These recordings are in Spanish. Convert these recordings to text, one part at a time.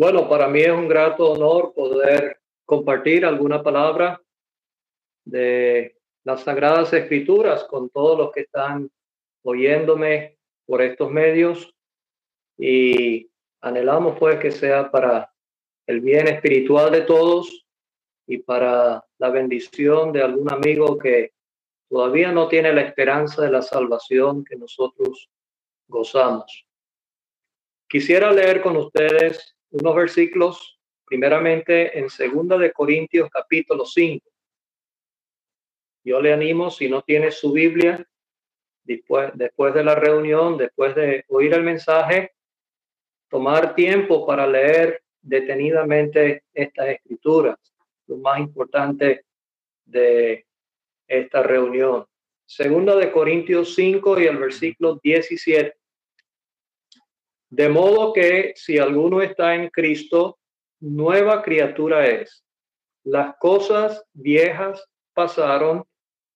Bueno, para mí es un grato honor poder compartir alguna palabra de las Sagradas Escrituras con todos los que están oyéndome por estos medios y anhelamos pues que sea para el bien espiritual de todos y para la bendición de algún amigo que todavía no tiene la esperanza de la salvación que nosotros gozamos. Quisiera leer con ustedes unos versículos, primeramente en Segunda de Corintios capítulo 5. Yo le animo, si no tiene su Biblia, después, después de la reunión, después de oír el mensaje, tomar tiempo para leer detenidamente estas escrituras, lo más importante de esta reunión. Segunda de Corintios 5 y el versículo 17. De modo que si alguno está en Cristo, nueva criatura es. Las cosas viejas pasaron,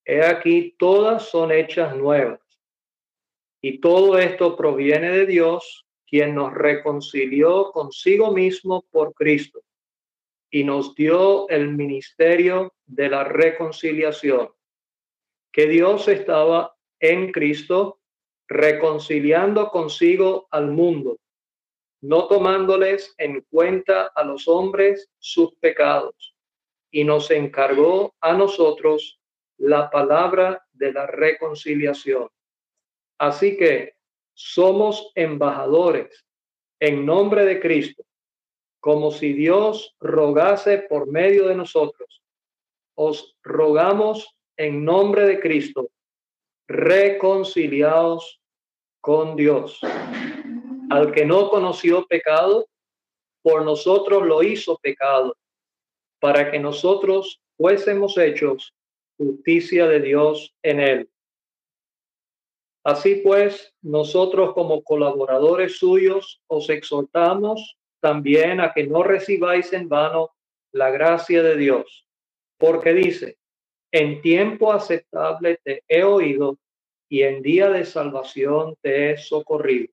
he aquí todas son hechas nuevas. Y todo esto proviene de Dios, quien nos reconcilió consigo mismo por Cristo y nos dio el ministerio de la reconciliación, que Dios estaba en Cristo reconciliando consigo al mundo, no tomándoles en cuenta a los hombres sus pecados, y nos encargó a nosotros la palabra de la reconciliación. Así que somos embajadores en nombre de Cristo, como si Dios rogase por medio de nosotros. Os rogamos en nombre de Cristo, reconciliados con Dios. Al que no conoció pecado, por nosotros lo hizo pecado, para que nosotros fuésemos hechos justicia de Dios en él. Así pues, nosotros como colaboradores suyos os exhortamos también a que no recibáis en vano la gracia de Dios, porque dice, en tiempo aceptable te he oído y en día de salvación te he socorrido.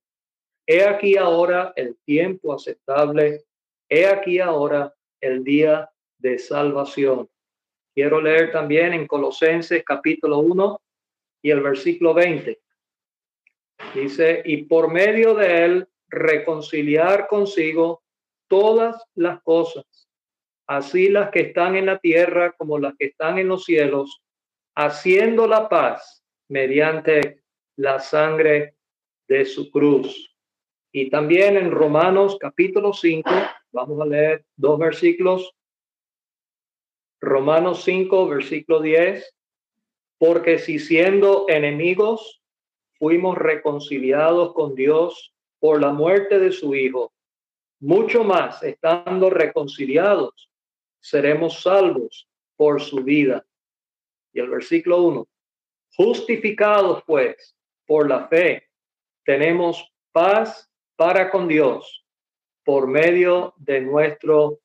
He aquí ahora el tiempo aceptable, he aquí ahora el día de salvación. Quiero leer también en Colosenses capítulo 1 y el versículo 20. Dice, y por medio de él reconciliar consigo todas las cosas, así las que están en la tierra como las que están en los cielos, haciendo la paz mediante la sangre de su cruz. Y también en Romanos capítulo 5, vamos a leer dos versículos. Romanos 5, versículo 10. Porque si siendo enemigos fuimos reconciliados con Dios por la muerte de su Hijo, mucho más estando reconciliados, seremos salvos por su vida. Y el versículo 1. Justificados pues por la fe, tenemos paz para con Dios por medio de nuestro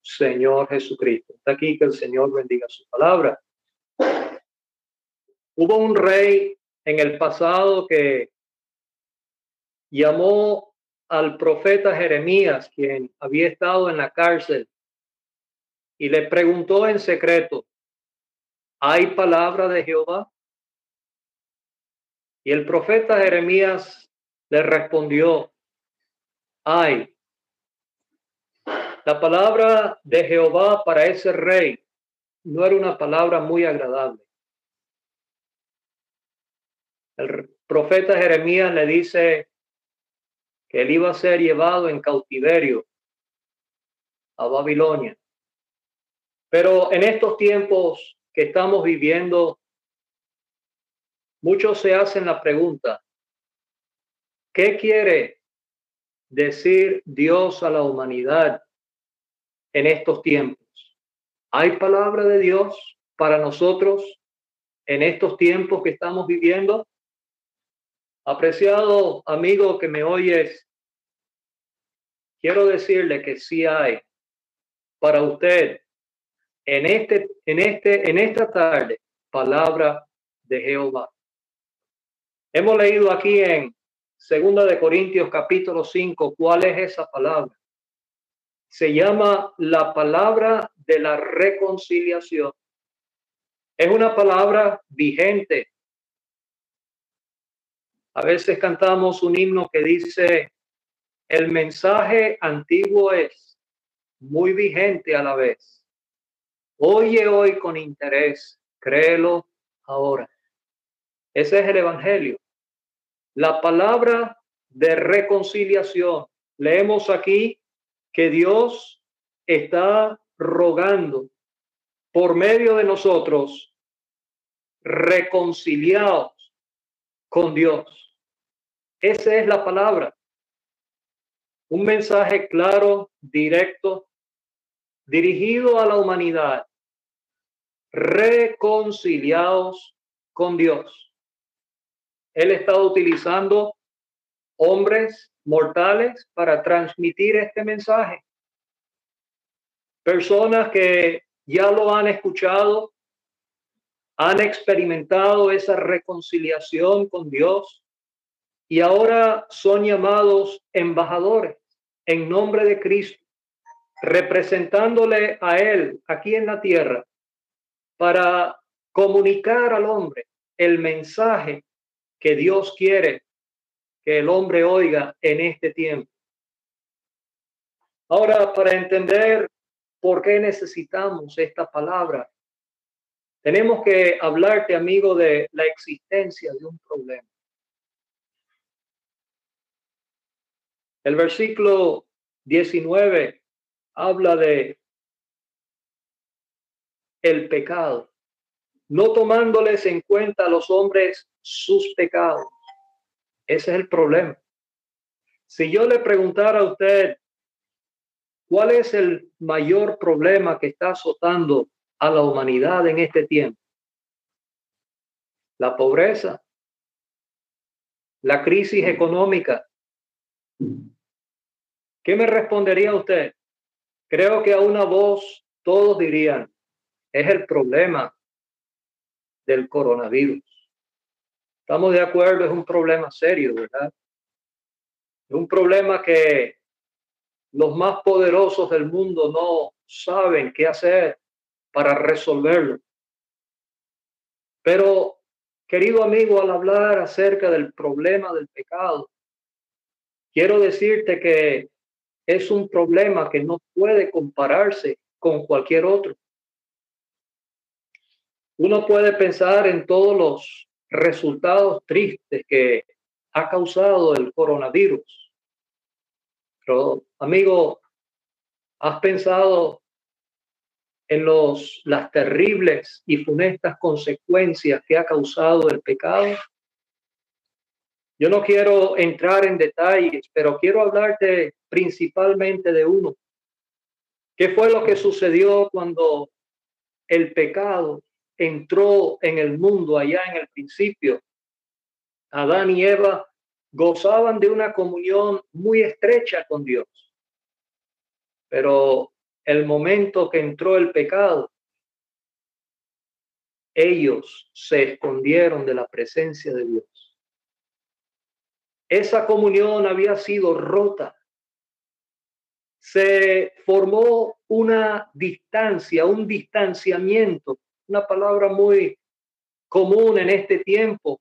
Señor Jesucristo. Está aquí que el Señor bendiga su palabra. Hubo un rey en el pasado que llamó al profeta Jeremías, quien había estado en la cárcel, y le preguntó en secreto, ¿hay palabra de Jehová? Y el profeta Jeremías le respondió, ay, la palabra de Jehová para ese rey no era una palabra muy agradable. El profeta Jeremías le dice que él iba a ser llevado en cautiverio a Babilonia. Pero en estos tiempos que estamos viviendo, Muchos se hacen la pregunta, ¿qué quiere decir Dios a la humanidad en estos tiempos? ¿Hay palabra de Dios para nosotros en estos tiempos que estamos viviendo? Apreciado amigo que me oyes, quiero decirle que sí hay para usted en este en este en esta tarde palabra de Jehová. Hemos leído aquí en Segunda de Corintios capítulo 5 cuál es esa palabra. se llama la palabra de la reconciliación. Es una palabra vigente. A veces cantamos un himno que dice, el mensaje antiguo es muy vigente a la vez. Oye hoy con interés, créelo ahora. Ese es el Evangelio. La palabra de reconciliación. Leemos aquí que Dios está rogando por medio de nosotros reconciliados con Dios. Esa es la palabra. Un mensaje claro, directo, dirigido a la humanidad. Reconciliados con Dios. Él está utilizando hombres mortales para transmitir este mensaje. Personas que ya lo han escuchado, han experimentado esa reconciliación con Dios y ahora son llamados embajadores en nombre de Cristo, representándole a Él aquí en la tierra para comunicar al hombre el mensaje que Dios quiere que el hombre oiga en este tiempo. Ahora, para entender por qué necesitamos esta palabra, tenemos que hablarte, amigo, de la existencia de un problema. El versículo 19 habla de el pecado, no tomándoles en cuenta a los hombres sus pecados. Ese es el problema. Si yo le preguntara a usted cuál es el mayor problema que está azotando a la humanidad en este tiempo, la pobreza, la crisis económica, ¿qué me respondería usted? Creo que a una voz todos dirían, es el problema del coronavirus. Estamos de acuerdo, es un problema serio, ¿verdad? Es un problema que los más poderosos del mundo no saben qué hacer para resolverlo. Pero, querido amigo, al hablar acerca del problema del pecado, quiero decirte que es un problema que no puede compararse con cualquier otro. Uno puede pensar en todos los resultados tristes que ha causado el coronavirus. Pero, amigo, ¿has pensado en los, las terribles y funestas consecuencias que ha causado el pecado? Yo no quiero entrar en detalles, pero quiero hablarte principalmente de uno. ¿Qué fue lo que sucedió cuando el pecado entró en el mundo allá en el principio. Adán y Eva gozaban de una comunión muy estrecha con Dios. Pero el momento que entró el pecado, ellos se escondieron de la presencia de Dios. Esa comunión había sido rota. Se formó una distancia, un distanciamiento una palabra muy común en este tiempo,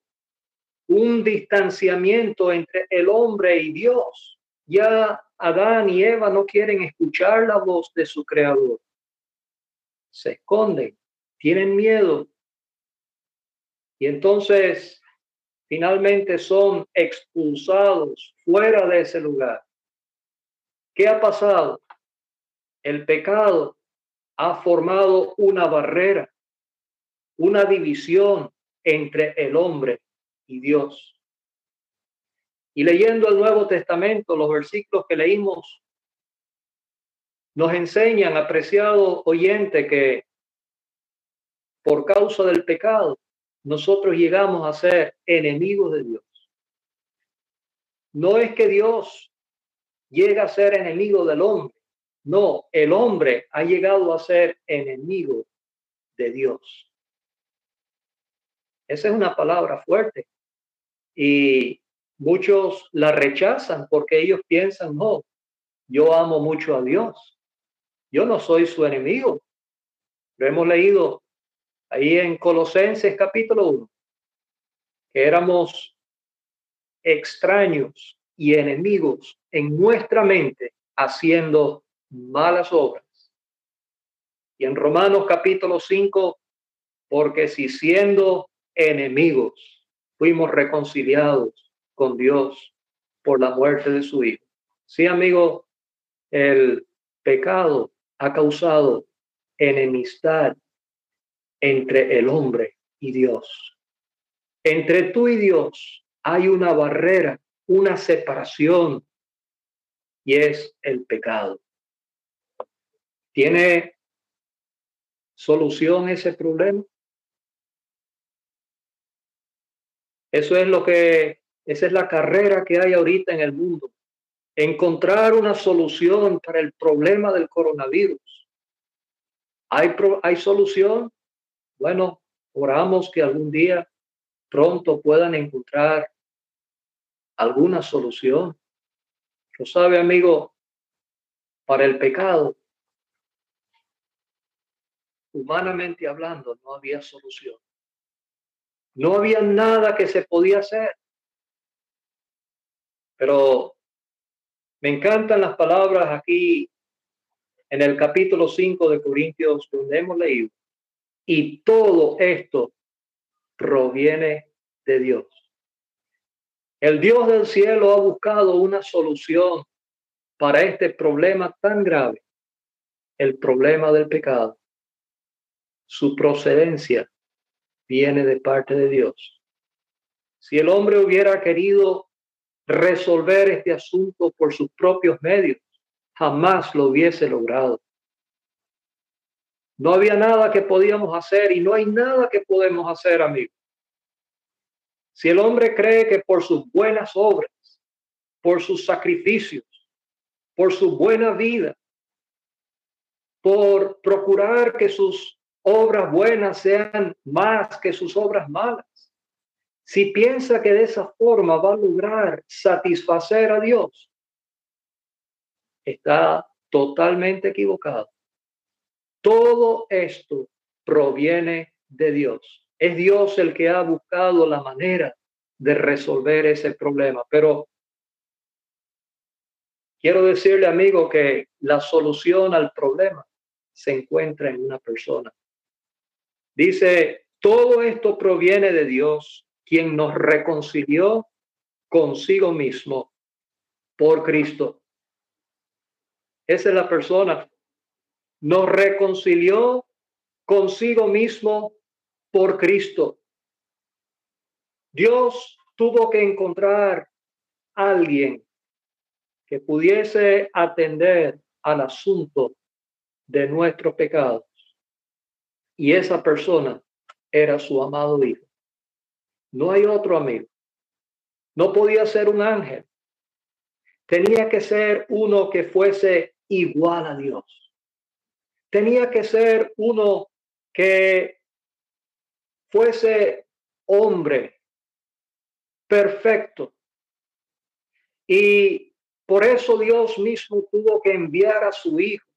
un distanciamiento entre el hombre y Dios. Ya Adán y Eva no quieren escuchar la voz de su creador. Se esconden, tienen miedo. Y entonces finalmente son expulsados fuera de ese lugar. ¿Qué ha pasado? El pecado ha formado una barrera una división entre el hombre y Dios. Y leyendo el Nuevo Testamento, los versículos que leímos nos enseñan, apreciado oyente, que por causa del pecado nosotros llegamos a ser enemigos de Dios. No es que Dios llega a ser enemigo del hombre, no, el hombre ha llegado a ser enemigo de Dios. Esa es una palabra fuerte. Y muchos la rechazan porque ellos piensan, no, yo amo mucho a Dios. yo no soy su enemigo. Lo hemos leído ahí en Colosenses capítulo 1, que éramos extraños y enemigos en nuestra mente haciendo malas obras. Y en Romanos capítulo 5, porque si siendo enemigos fuimos reconciliados con Dios por la muerte de su Hijo. Sí, amigo, el pecado ha causado enemistad entre el hombre y Dios. Entre tú y Dios hay una barrera, una separación, y es el pecado. ¿Tiene solución ese problema? Eso es lo que, esa es la carrera que hay ahorita en el mundo. Encontrar una solución para el problema del coronavirus. ¿Hay, hay solución? Bueno, oramos que algún día pronto puedan encontrar alguna solución. Lo sabe, amigo, para el pecado, humanamente hablando, no había solución. No había nada que se podía hacer. Pero me encantan las palabras aquí en el capítulo 5 de Corintios, donde hemos leído. Y todo esto proviene de Dios. El Dios del cielo ha buscado una solución para este problema tan grave, el problema del pecado. Su procedencia viene de parte de Dios. Si el hombre hubiera querido resolver este asunto por sus propios medios, jamás lo hubiese logrado. No había nada que podíamos hacer y no hay nada que podemos hacer, amigos. Si el hombre cree que por sus buenas obras, por sus sacrificios, por su buena vida, por procurar que sus obras buenas sean más que sus obras malas. Si piensa que de esa forma va a lograr satisfacer a Dios, está totalmente equivocado. Todo esto proviene de Dios. Es Dios el que ha buscado la manera de resolver ese problema. Pero quiero decirle, amigo, que la solución al problema se encuentra en una persona. Dice, todo esto proviene de Dios, quien nos reconcilió consigo mismo por Cristo. Esa es la persona. Nos reconcilió consigo mismo por Cristo. Dios tuvo que encontrar alguien que pudiese atender al asunto de nuestro pecado y esa persona era su amado hijo. No hay otro amigo. No podía ser un ángel. Tenía que ser uno que fuese igual a Dios. Tenía que ser uno que fuese hombre perfecto. Y por eso Dios mismo tuvo que enviar a su hijo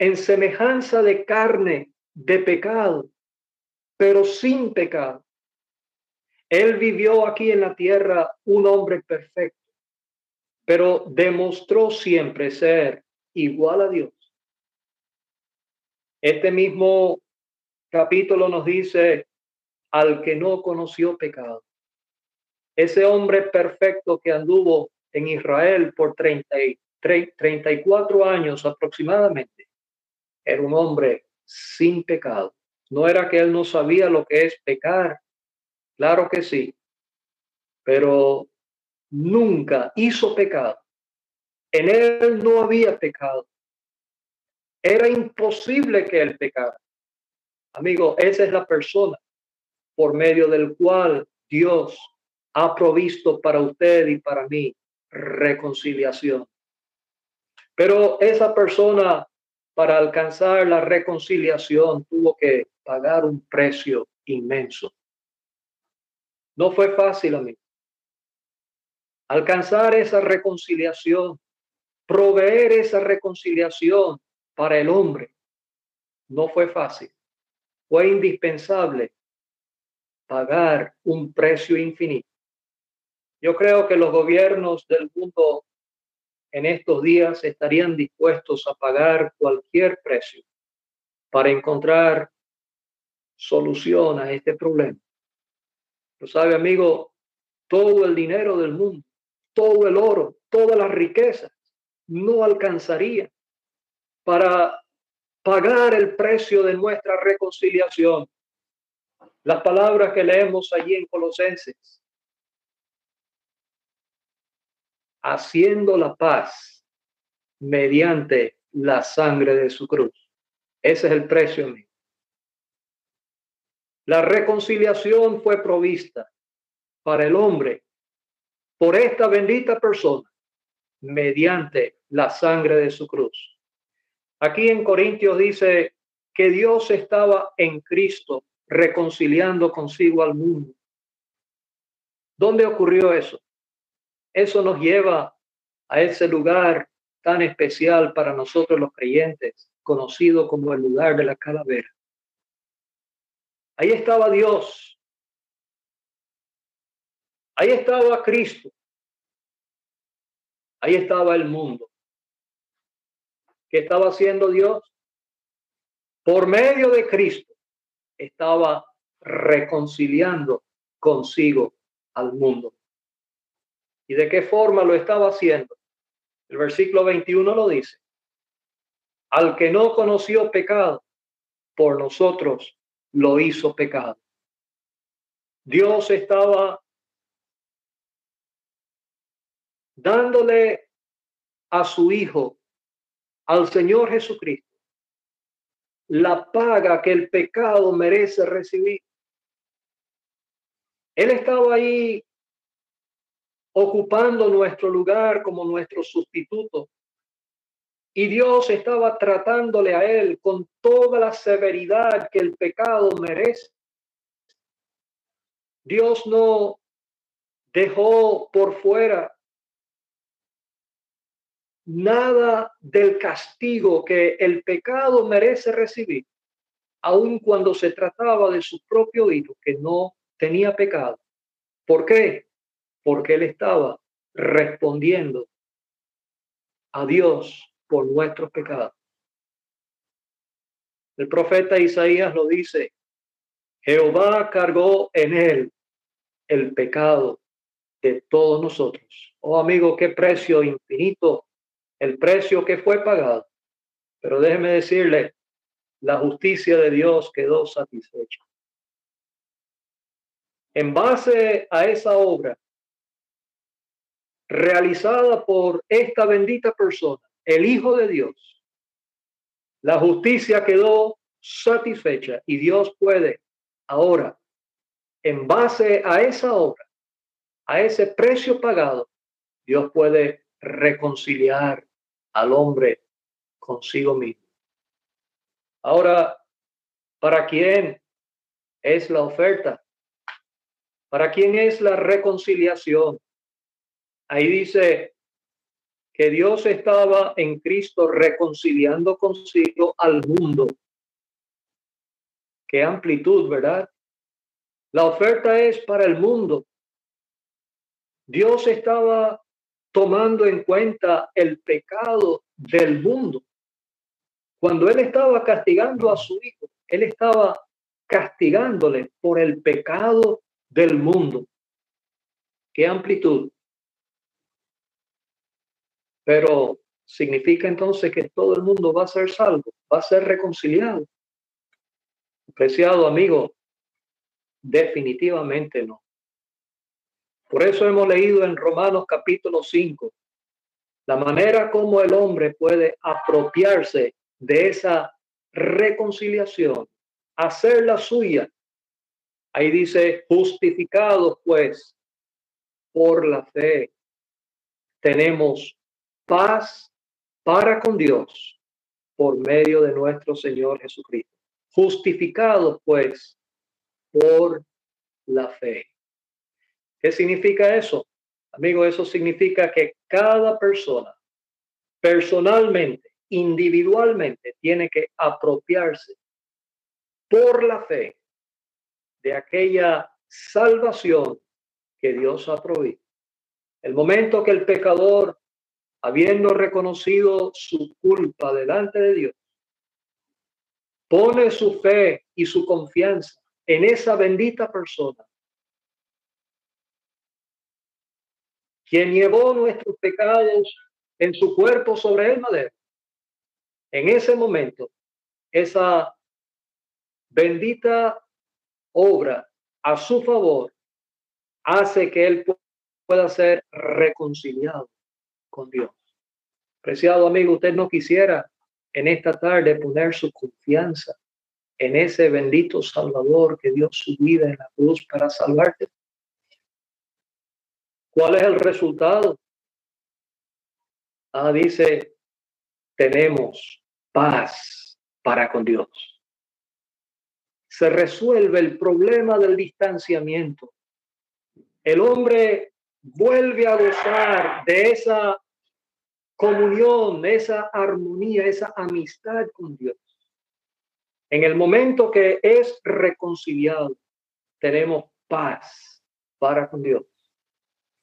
en semejanza de carne de pecado, pero sin pecado. Él vivió aquí en la tierra un hombre perfecto, pero demostró siempre ser igual a Dios. Este mismo capítulo nos dice al que no conoció pecado. Ese hombre perfecto que anduvo en Israel por 30, 34 años aproximadamente era un hombre sin pecado. No era que él no sabía lo que es pecar, claro que sí, pero nunca hizo pecado. En él no había pecado. Era imposible que él pecara. Amigo, esa es la persona por medio del cual Dios ha provisto para usted y para mí reconciliación. Pero esa persona para alcanzar la reconciliación tuvo que pagar un precio inmenso. No fue fácil, amigo. Alcanzar esa reconciliación proveer esa reconciliación para el hombre no fue fácil. Fue indispensable pagar un precio infinito. Yo creo que los gobiernos del mundo en estos días estarían dispuestos a pagar cualquier precio para encontrar solución a este problema. Lo sabe, amigo, todo el dinero del mundo, todo el oro, todas las riquezas no alcanzaría para pagar el precio de nuestra reconciliación. Las palabras que leemos allí en Colosenses. Haciendo la paz mediante la sangre de su cruz. Ese es el precio. La reconciliación fue provista para el hombre por esta bendita persona mediante la sangre de su cruz. Aquí en Corintios dice que Dios estaba en Cristo reconciliando consigo al mundo. ¿Dónde ocurrió eso? Eso nos lleva a ese lugar tan especial para nosotros los creyentes, conocido como el lugar de la calavera. Ahí estaba Dios. Ahí estaba Cristo. Ahí estaba el mundo. ¿Qué estaba haciendo Dios? Por medio de Cristo estaba reconciliando consigo al mundo. ¿Y de qué forma lo estaba haciendo? El versículo 21 lo dice. Al que no conoció pecado, por nosotros lo hizo pecado. Dios estaba dándole a su Hijo, al Señor Jesucristo, la paga que el pecado merece recibir. Él estaba ahí ocupando nuestro lugar como nuestro sustituto. Y Dios estaba tratándole a él con toda la severidad que el pecado merece. Dios no dejó por fuera nada del castigo que el pecado merece recibir, aun cuando se trataba de su propio hijo que no tenía pecado. ¿Por qué? Porque él estaba respondiendo a Dios por nuestros pecados. El profeta Isaías lo dice, Jehová cargó en él el pecado de todos nosotros. Oh amigo, qué precio infinito el precio que fue pagado. Pero déjeme decirle, la justicia de Dios quedó satisfecha. En base a esa obra realizada por esta bendita persona, el Hijo de Dios, la justicia quedó satisfecha y Dios puede ahora, en base a esa obra, a ese precio pagado, Dios puede reconciliar al hombre consigo mismo. Ahora, ¿para quién es la oferta? ¿Para quién es la reconciliación? Ahí dice que Dios estaba en Cristo reconciliando consigo al mundo. Qué amplitud, ¿verdad? La oferta es para el mundo. Dios estaba tomando en cuenta el pecado del mundo. Cuando él estaba castigando a su hijo, él estaba castigándole por el pecado del mundo. Qué amplitud. Pero significa entonces que todo el mundo va a ser salvo, va a ser reconciliado. Apreciado amigo, definitivamente no. Por eso hemos leído en Romanos capítulo 5 la manera como el hombre puede apropiarse de esa reconciliación, hacerla suya. Ahí dice, justificados pues por la fe, tenemos paz para con Dios por medio de nuestro Señor Jesucristo. Justificados pues por la fe. ¿Qué significa eso? Amigo, eso significa que cada persona personalmente, individualmente, tiene que apropiarse por la fe de aquella salvación que Dios ha provisto. El momento que el pecador, habiendo reconocido su culpa delante de Dios, pone su fe y su confianza en esa bendita persona, quien llevó nuestros pecados en su cuerpo sobre el madero. En ese momento, esa bendita obra a su favor hace que él pueda ser reconciliado con Dios. Preciado amigo, usted no quisiera en esta tarde poner su confianza en ese bendito Salvador que dio su vida en la cruz para salvarte. ¿Cuál es el resultado? Ah, dice, tenemos paz para con Dios. Se resuelve el problema del distanciamiento. El hombre vuelve a gozar de esa comunión, esa armonía, esa amistad con Dios. En el momento que es reconciliado, tenemos paz para con Dios.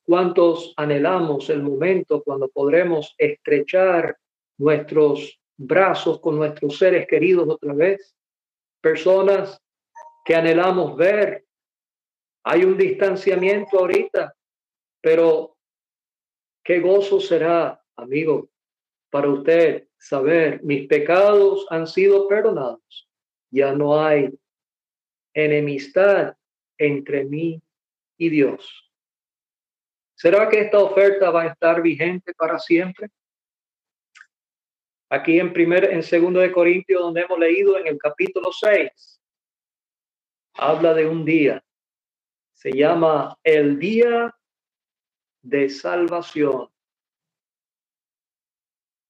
¿Cuántos anhelamos el momento cuando podremos estrechar nuestros brazos con nuestros seres queridos otra vez? Personas que anhelamos ver. Hay un distanciamiento ahorita, pero qué gozo será, amigo, para usted saber mis pecados han sido perdonados. Ya no hay enemistad entre mí y Dios. ¿Será que esta oferta va a estar vigente para siempre? Aquí en primer, en segundo de Corintios, donde hemos leído en el capítulo 6, habla de un día. Se llama el día de salvación.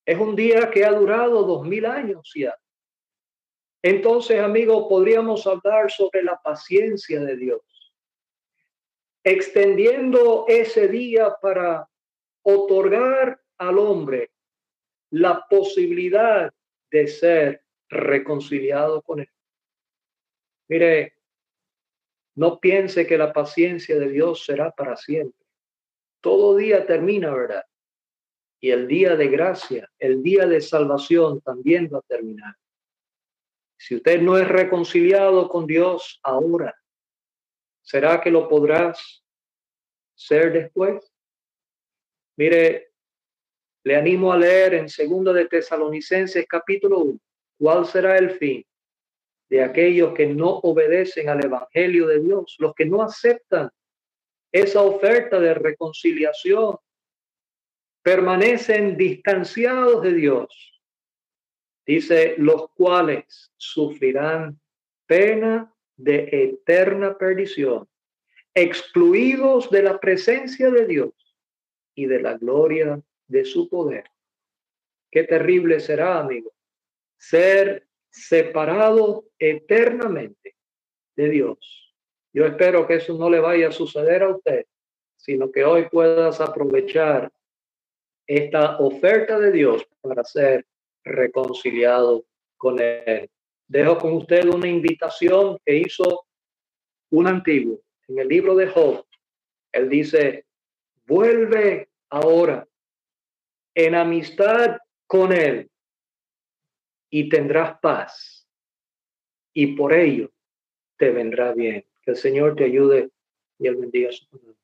Es un día que ha durado dos mil años ya. Entonces, amigos, podríamos hablar sobre la paciencia de Dios extendiendo ese día para otorgar al hombre la posibilidad de ser reconciliado con él. Mire, no piense que la paciencia de Dios será para siempre. Todo día termina, ¿verdad? Y el día de gracia, el día de salvación también va a terminar. Si usted no es reconciliado con Dios ahora, ¿Será que lo podrás ser después? Mire, le animo a leer en segundo de Tesalonicenses capítulo 1. ¿Cuál será el fin de aquellos que no obedecen al evangelio de Dios, los que no aceptan esa oferta de reconciliación, permanecen distanciados de Dios? Dice, los cuales sufrirán pena de eterna perdición, excluidos de la presencia de Dios y de la gloria de su poder. Qué terrible será, amigo, ser separado eternamente de Dios. Yo espero que eso no le vaya a suceder a usted, sino que hoy puedas aprovechar esta oferta de Dios para ser reconciliado con Él dejo con usted una invitación que hizo un antiguo en el libro de Job. Él dice, vuelve ahora en amistad con él y tendrás paz y por ello te vendrá bien. Que el Señor te ayude y él bendiga su palabra.